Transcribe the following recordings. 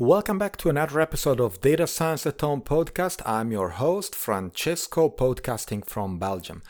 Welcome back to another episode of Data Science at Home podcast. I'm your host, Francesco, podcasting from Belgium.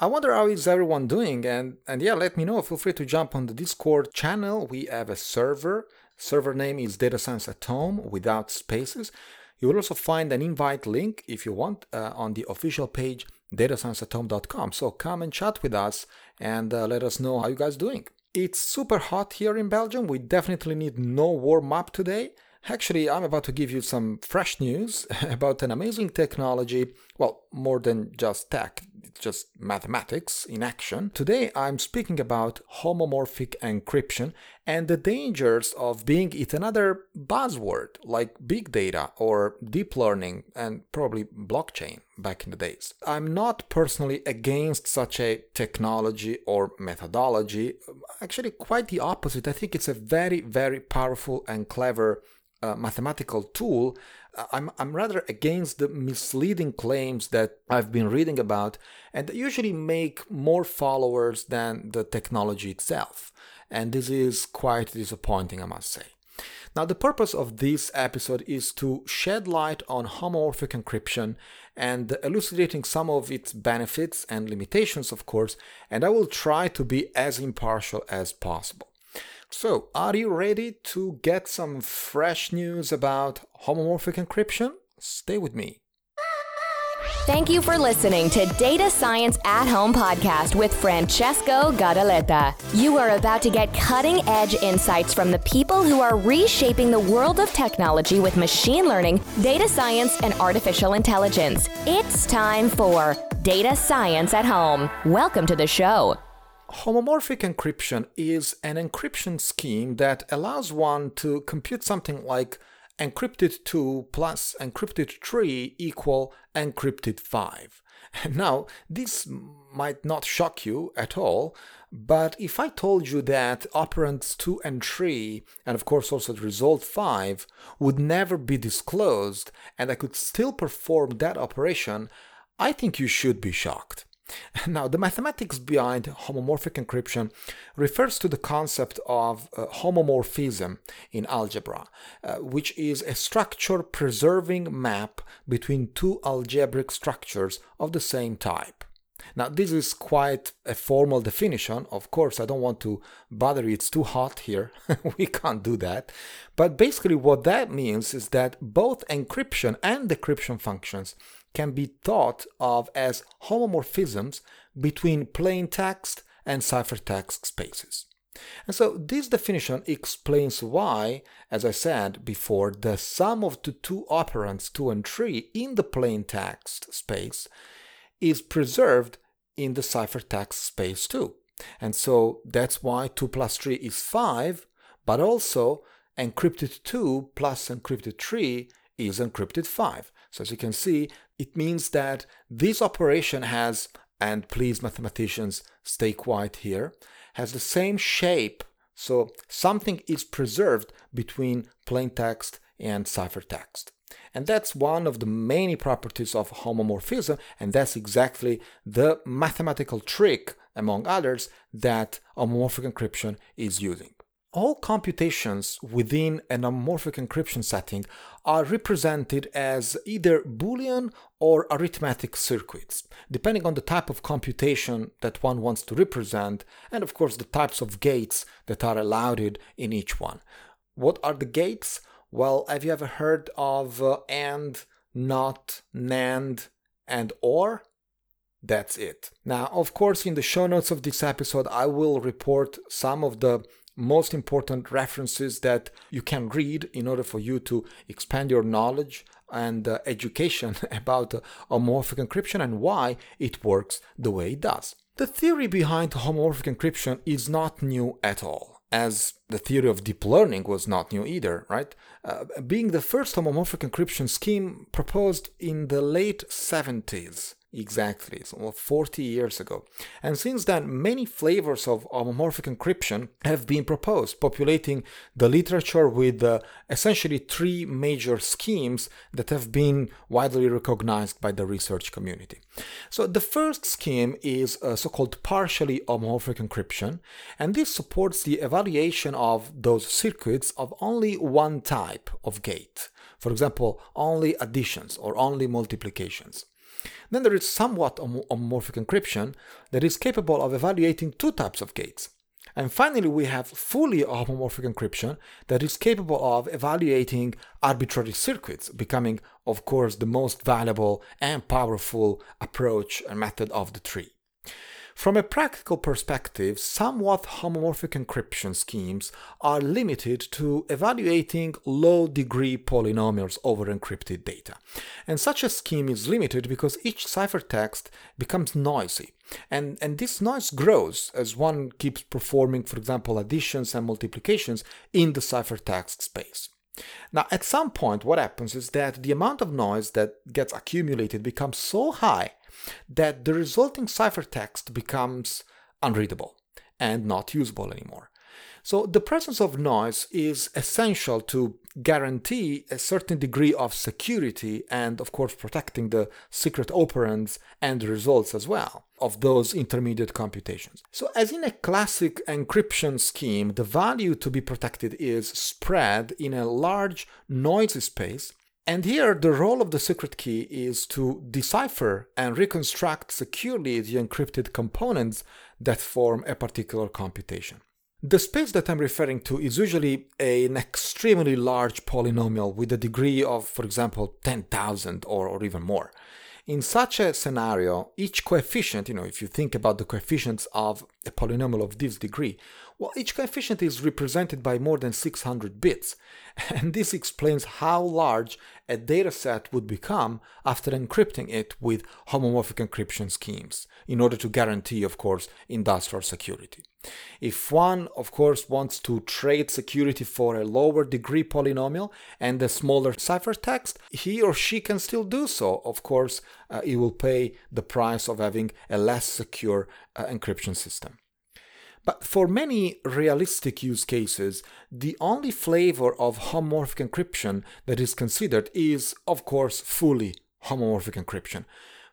I wonder how is everyone doing and and yeah, let me know. Feel free to jump on the Discord channel. We have a server. Server name is Data Science at Home without spaces. You will also find an invite link if you want uh, on the official page datascienceathome.com. So come and chat with us and uh, let us know how you guys doing. It's super hot here in Belgium. We definitely need no warm up today. Actually, I'm about to give you some fresh news about an amazing technology. Well, more than just tech, it's just mathematics in action. Today, I'm speaking about homomorphic encryption and the dangers of being it another buzzword like big data or deep learning and probably blockchain back in the days. I'm not personally against such a technology or methodology. Actually, quite the opposite. I think it's a very, very powerful and clever uh, mathematical tool, uh, I'm, I'm rather against the misleading claims that I've been reading about and that usually make more followers than the technology itself. And this is quite disappointing, I must say. Now, the purpose of this episode is to shed light on homomorphic encryption and elucidating some of its benefits and limitations, of course, and I will try to be as impartial as possible. So, are you ready to get some fresh news about homomorphic encryption? Stay with me. Thank you for listening to Data Science at Home podcast with Francesco Gadaletta. You are about to get cutting edge insights from the people who are reshaping the world of technology with machine learning, data science, and artificial intelligence. It's time for Data Science at Home. Welcome to the show. Homomorphic encryption is an encryption scheme that allows one to compute something like encrypted 2 plus encrypted 3 equal encrypted 5. Now, this might not shock you at all, but if I told you that operands 2 and 3, and of course also the result 5, would never be disclosed, and I could still perform that operation, I think you should be shocked. Now, the mathematics behind homomorphic encryption refers to the concept of uh, homomorphism in algebra, uh, which is a structure preserving map between two algebraic structures of the same type. Now, this is quite a formal definition. Of course, I don't want to bother you, it's too hot here. we can't do that. But basically, what that means is that both encryption and decryption functions can be thought of as homomorphisms between plain text and ciphertext spaces. And so this definition explains why, as I said before, the sum of the two operands 2 and 3 in the plain text space is preserved in the ciphertext space too. And so that's why 2 plus 3 is 5, but also encrypted 2 plus encrypted 3 is encrypted 5. So as you can see, it means that this operation has, and please mathematicians stay quiet here, has the same shape. So something is preserved between plain text and ciphertext. And that's one of the many properties of homomorphism, and that's exactly the mathematical trick, among others, that homomorphic encryption is using. All computations within an homomorphic encryption setting are represented as either Boolean or arithmetic circuits, depending on the type of computation that one wants to represent, and of course the types of gates that are allowed in each one. What are the gates? Well, have you ever heard of uh, AND, NOT, NAND, and OR? That's it. Now, of course, in the show notes of this episode, I will report some of the most important references that you can read in order for you to expand your knowledge and uh, education about uh, homomorphic encryption and why it works the way it does. The theory behind homomorphic encryption is not new at all, as the theory of deep learning was not new either, right? Uh, being the first homomorphic encryption scheme proposed in the late 70s Exactly, so 40 years ago. And since then, many flavors of homomorphic encryption have been proposed, populating the literature with uh, essentially three major schemes that have been widely recognized by the research community. So, the first scheme is a so called partially homomorphic encryption, and this supports the evaluation of those circuits of only one type of gate. For example, only additions or only multiplications. Then there is somewhat homomorphic encryption that is capable of evaluating two types of gates. And finally, we have fully homomorphic encryption that is capable of evaluating arbitrary circuits, becoming, of course, the most valuable and powerful approach and method of the three. From a practical perspective, somewhat homomorphic encryption schemes are limited to evaluating low degree polynomials over encrypted data. And such a scheme is limited because each ciphertext becomes noisy. And, and this noise grows as one keeps performing, for example, additions and multiplications in the ciphertext space. Now, at some point, what happens is that the amount of noise that gets accumulated becomes so high that the resulting ciphertext becomes unreadable and not usable anymore. So the presence of noise is essential to guarantee a certain degree of security and, of course, protecting the secret operands and results as well of those intermediate computations. So, as in a classic encryption scheme, the value to be protected is spread in a large noisy space and here, the role of the secret key is to decipher and reconstruct securely the encrypted components that form a particular computation. The space that I'm referring to is usually an extremely large polynomial with a degree of, for example, 10,000 or, or even more. In such a scenario, each coefficient, you know, if you think about the coefficients of a polynomial of this degree, well, each coefficient is represented by more than 600 bits, and this explains how large a dataset would become after encrypting it with homomorphic encryption schemes, in order to guarantee, of course, industrial security. If one, of course, wants to trade security for a lower degree polynomial and a smaller ciphertext, he or she can still do so. Of course, uh, he will pay the price of having a less secure uh, encryption system. But for many realistic use cases, the only flavor of homomorphic encryption that is considered is, of course, fully homomorphic encryption.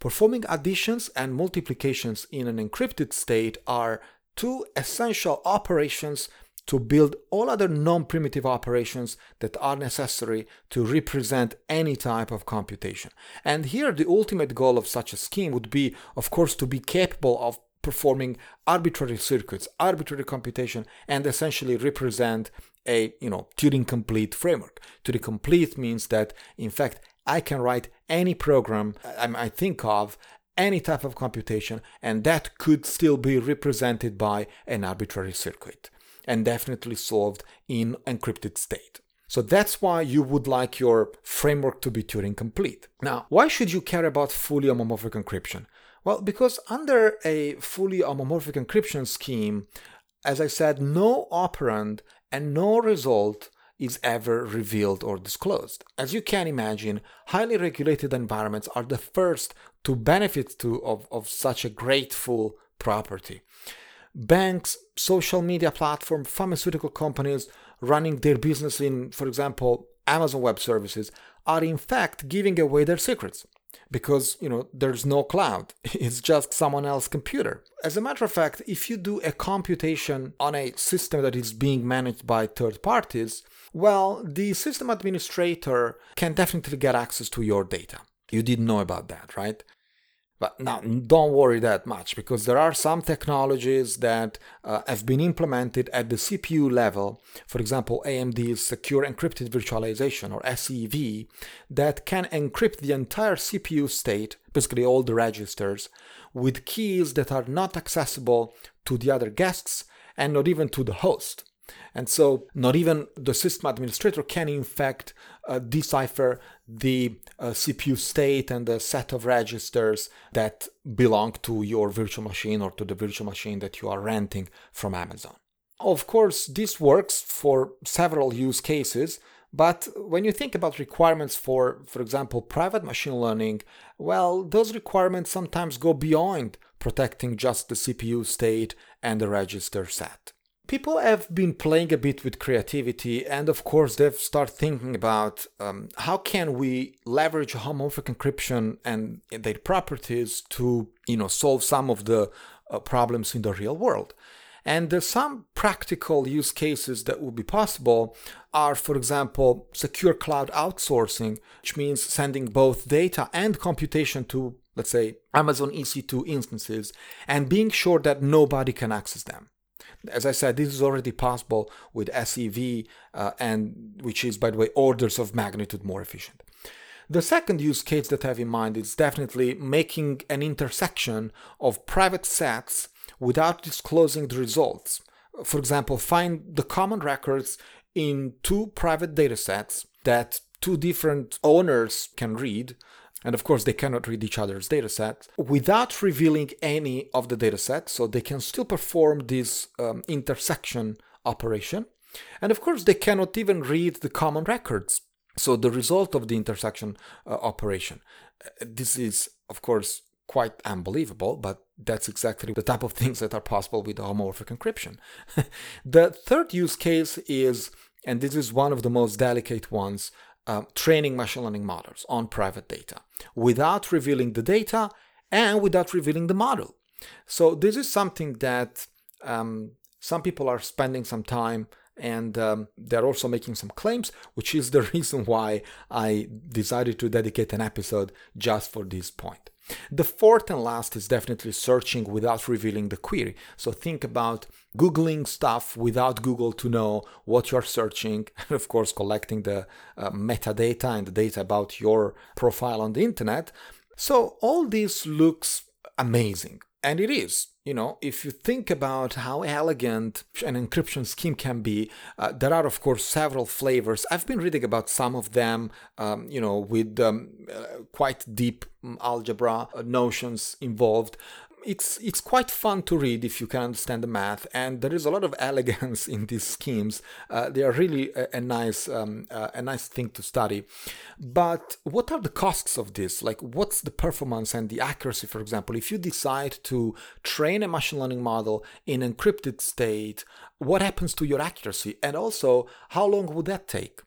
Performing additions and multiplications in an encrypted state are two essential operations to build all other non-primitive operations that are necessary to represent any type of computation. And here the ultimate goal of such a scheme would be, of course, to be capable of performing arbitrary circuits, arbitrary computation, and essentially represent a you know Turing complete framework. Turing complete means that in fact I can write any program I think of any type of computation, and that could still be represented by an arbitrary circuit and definitely solved in encrypted state. So that's why you would like your framework to be Turing complete. Now, why should you care about fully homomorphic encryption? Well, because under a fully homomorphic encryption scheme, as I said, no operand and no result is ever revealed or disclosed. As you can imagine, highly regulated environments are the first to benefit to, of, of such a grateful property. Banks, social media platforms, pharmaceutical companies running their business in, for example, Amazon Web Services are in fact giving away their secrets because you know there's no cloud. It's just someone else's computer. As a matter of fact if you do a computation on a system that is being managed by third parties well the system administrator can definitely get access to your data. You didn't know about that right but now, don't worry that much because there are some technologies that uh, have been implemented at the CPU level, for example, AMD's Secure Encrypted Virtualization or SEV, that can encrypt the entire CPU state, basically all the registers, with keys that are not accessible to the other guests and not even to the host. And so, not even the system administrator can, in fact, uh, decipher the uh, CPU state and the set of registers that belong to your virtual machine or to the virtual machine that you are renting from Amazon. Of course, this works for several use cases, But when you think about requirements for, for example, private machine learning, well, those requirements sometimes go beyond protecting just the CPU state and the register set. People have been playing a bit with creativity, and of course, they've started thinking about um, how can we leverage homomorphic encryption and their properties to, you know, solve some of the uh, problems in the real world. And there's some practical use cases that would be possible are, for example, secure cloud outsourcing, which means sending both data and computation to, let's say, Amazon EC2 instances and being sure that nobody can access them. As I said, this is already possible with SEV, uh, and which is, by the way, orders of magnitude more efficient. The second use case that I have in mind is definitely making an intersection of private sets without disclosing the results. For example, find the common records in two private datasets that two different owners can read, and of course they cannot read each other's datasets, without revealing any of the datasets, so they can still perform this um, intersection operation. And of course they cannot even read the common records, so the result of the intersection uh, operation. Uh, this is, of course, quite unbelievable, but that's exactly the type of things that are possible with homomorphic encryption. the third use case is, and this is one of the most delicate ones, uh, training machine learning models on private data without revealing the data and without revealing the model. So this is something that um, some people are spending some time and um, they're also making some claims, which is the reason why I decided to dedicate an episode just for this point. The fourth and last is definitely searching without revealing the query. So think about Googling stuff without Google to know what you're searching, and of course, collecting the uh, metadata and the data about your profile on the internet. So all this looks amazing, and it is you know, if you think about how elegant an encryption scheme can be, uh, there are, of course, several flavors. I've been reading about some of them, um, you know, with um, uh, quite deep um, algebra uh, notions involved it's it's quite fun to read if you can understand the math, and there is a lot of elegance in these schemes. Uh, they are really a, a nice um, uh, a nice thing to study. But what are the costs of this? Like, what's the performance and the accuracy? For example, if you decide to train a machine learning model in encrypted state, what happens to your accuracy? And also, how long would that take?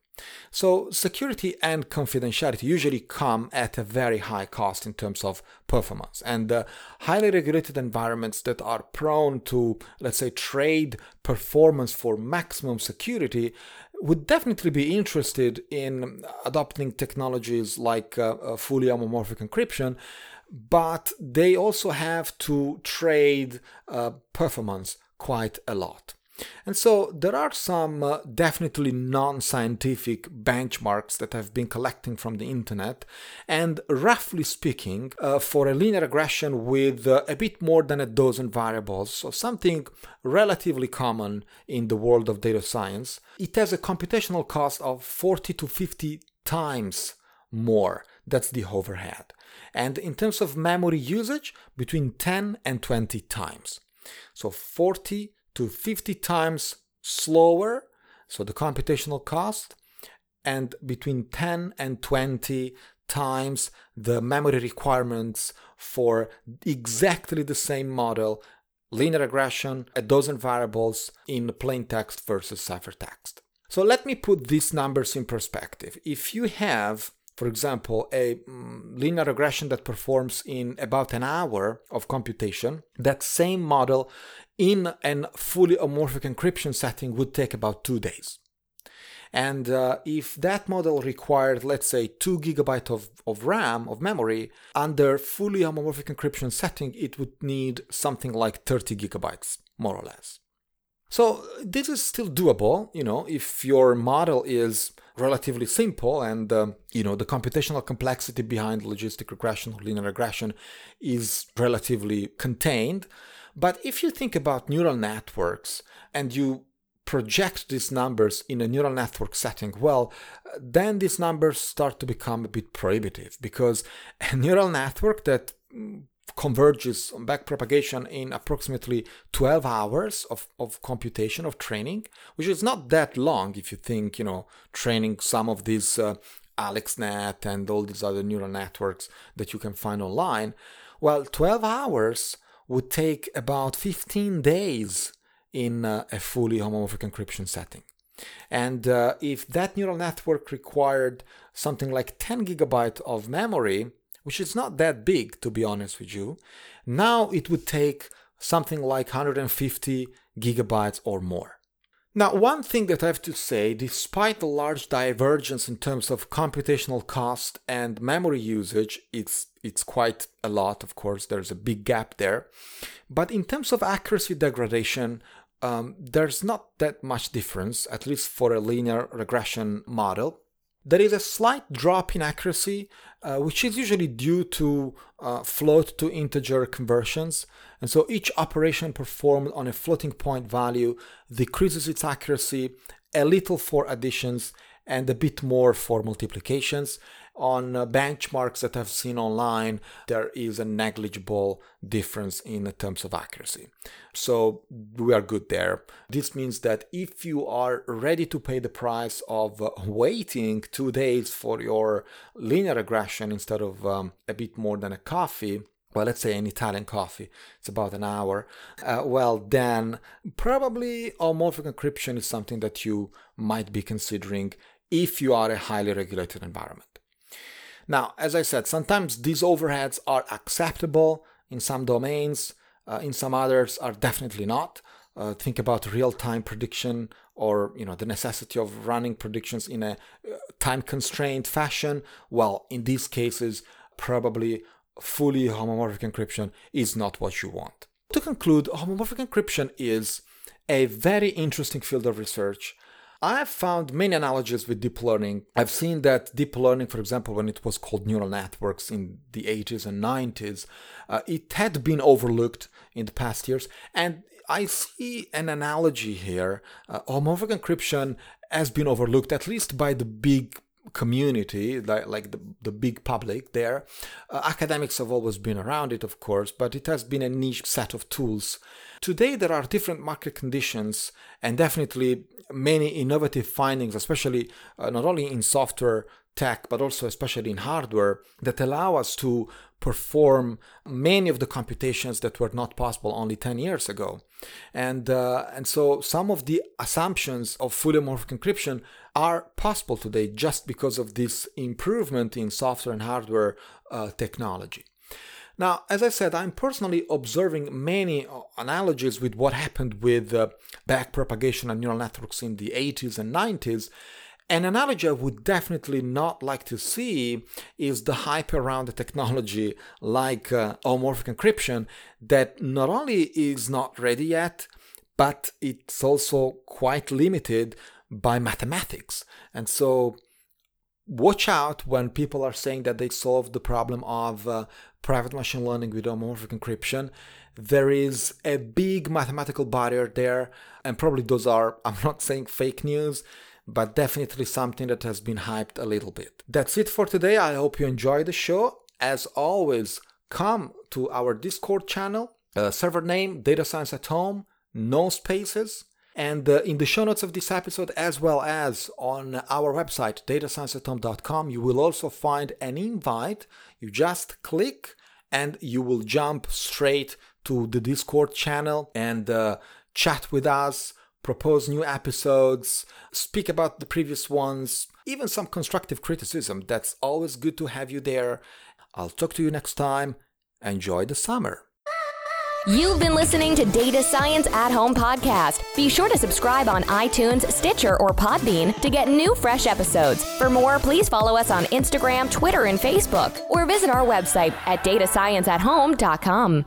So security and confidentiality usually come at a very high cost in terms of performance. And uh, highly regulated environments that are prone to, let's say, trade performance for maximum security would definitely be interested in adopting technologies like uh, fully homomorphic encryption, but they also have to trade uh, performance quite a lot. And so there are some uh, definitely non scientific benchmarks that I've been collecting from the internet. And roughly speaking, uh, for a linear regression with uh, a bit more than a dozen variables, so something relatively common in the world of data science, it has a computational cost of 40 to 50 times more. That's the overhead. And in terms of memory usage, between 10 and 20 times. So 40 to 50 times slower, so the computational cost, and between 10 and 20 times the memory requirements for exactly the same model, linear regression, a dozen variables in plain text versus ciphertext. So let me put these numbers in perspective. If you have for example, a mm, linear regression that performs in about an hour of computation, that same model in a fully homomorphic encryption setting would take about two days. And uh, if that model required, let's say, two gigabyte of, of RAM, of memory, under fully homomorphic encryption setting, it would need something like 30 gigabytes, more or less. So this is still doable, you know, if your model is relatively simple and um, you know the computational complexity behind logistic regression or linear regression is relatively contained. But if you think about neural networks and you project these numbers in a neural network setting, well, then these numbers start to become a bit prohibitive because a neural network that converges on backpropagation in approximately 12 hours of, of computation of training, which is not that long if you think, you know, training some of these uh, AlexNet and all these other neural networks that you can find online. Well, 12 hours would take about 15 days in uh, a fully homomorphic encryption setting. And uh, if that neural network required something like 10 gigabyte of memory, which is not that big to be honest with you, now it would take something like 150 gigabytes or more. Now, one thing that I have to say, despite the large divergence in terms of computational cost and memory usage, it's it's quite a lot, of course, there's a big gap there. But in terms of accuracy degradation, um, there's not that much difference, at least for a linear regression model. There is a slight drop in accuracy, uh, which is usually due to uh, float to integer conversions. And so each operation performed on a floating point value decreases its accuracy a little for additions and a bit more for multiplications on uh, benchmarks that I've seen online, there is a negligible difference in terms of accuracy. So we are good there. This means that if you are ready to pay the price of uh, waiting two days for your linear regression instead of um, a bit more than a coffee, well, let's say an Italian coffee, it's about an hour. Uh, well, then probably homomorphic encryption is something that you might be considering if you are a highly regulated environment. Now, as I said, sometimes these overheads are acceptable in some domains, uh, in some others are definitely not. Uh, think about real-time prediction or you know the necessity of running predictions in a uh, time-constrained fashion. Well, in these cases, probably fully homomorphic encryption is not what you want. To conclude, homomorphic encryption is a very interesting field of research I have found many analogies with deep learning. I've seen that deep learning, for example, when it was called neural networks in the 80s and 90s, uh, it had been overlooked in the past years. And I see an analogy here. Uh, homomorphic encryption has been overlooked, at least by the big community, like, like the, the big public there. Uh, academics have always been around it, of course, but it has been a niche set of tools. Today, there are different market conditions and definitely many innovative findings, especially uh, not only in software tech, but also especially in hardware, that allow us to perform many of the computations that were not possible only 10 years ago. And, uh, and so some of the assumptions of fully homomorphic encryption are possible today just because of this improvement in software and hardware uh, technology. Now, as I said, I'm personally observing many uh, analogies with what happened with uh, backpropagation and neural networks in the 80s and 90s. An analogy I would definitely not like to see is the hype around a technology like uh, homomorphic encryption that not only is not ready yet, but it's also quite limited by mathematics. And so watch out when people are saying that they solved the problem of uh, private machine learning with homomorphic encryption. There is a big mathematical barrier there, and probably those are, I'm not saying fake news, but definitely something that has been hyped a little bit. That's it for today. I hope you enjoyed the show. As always, come to our Discord channel, uh, server name Data Science at Home, no spaces. And uh, in the show notes of this episode, as well as on our website, datascienceathome.com, you will also find an invite. You just click and you will jump straight to the Discord channel and uh, chat with us, propose new episodes, speak about the previous ones, even some constructive criticism. That's always good to have you there. I'll talk to you next time. Enjoy the summer. You've been listening to Data Science at Home podcast. Be sure to subscribe on iTunes, Stitcher, or Podbean to get new fresh episodes. For more, please follow us on Instagram, Twitter, and Facebook, or visit our website at datascienceathome.com.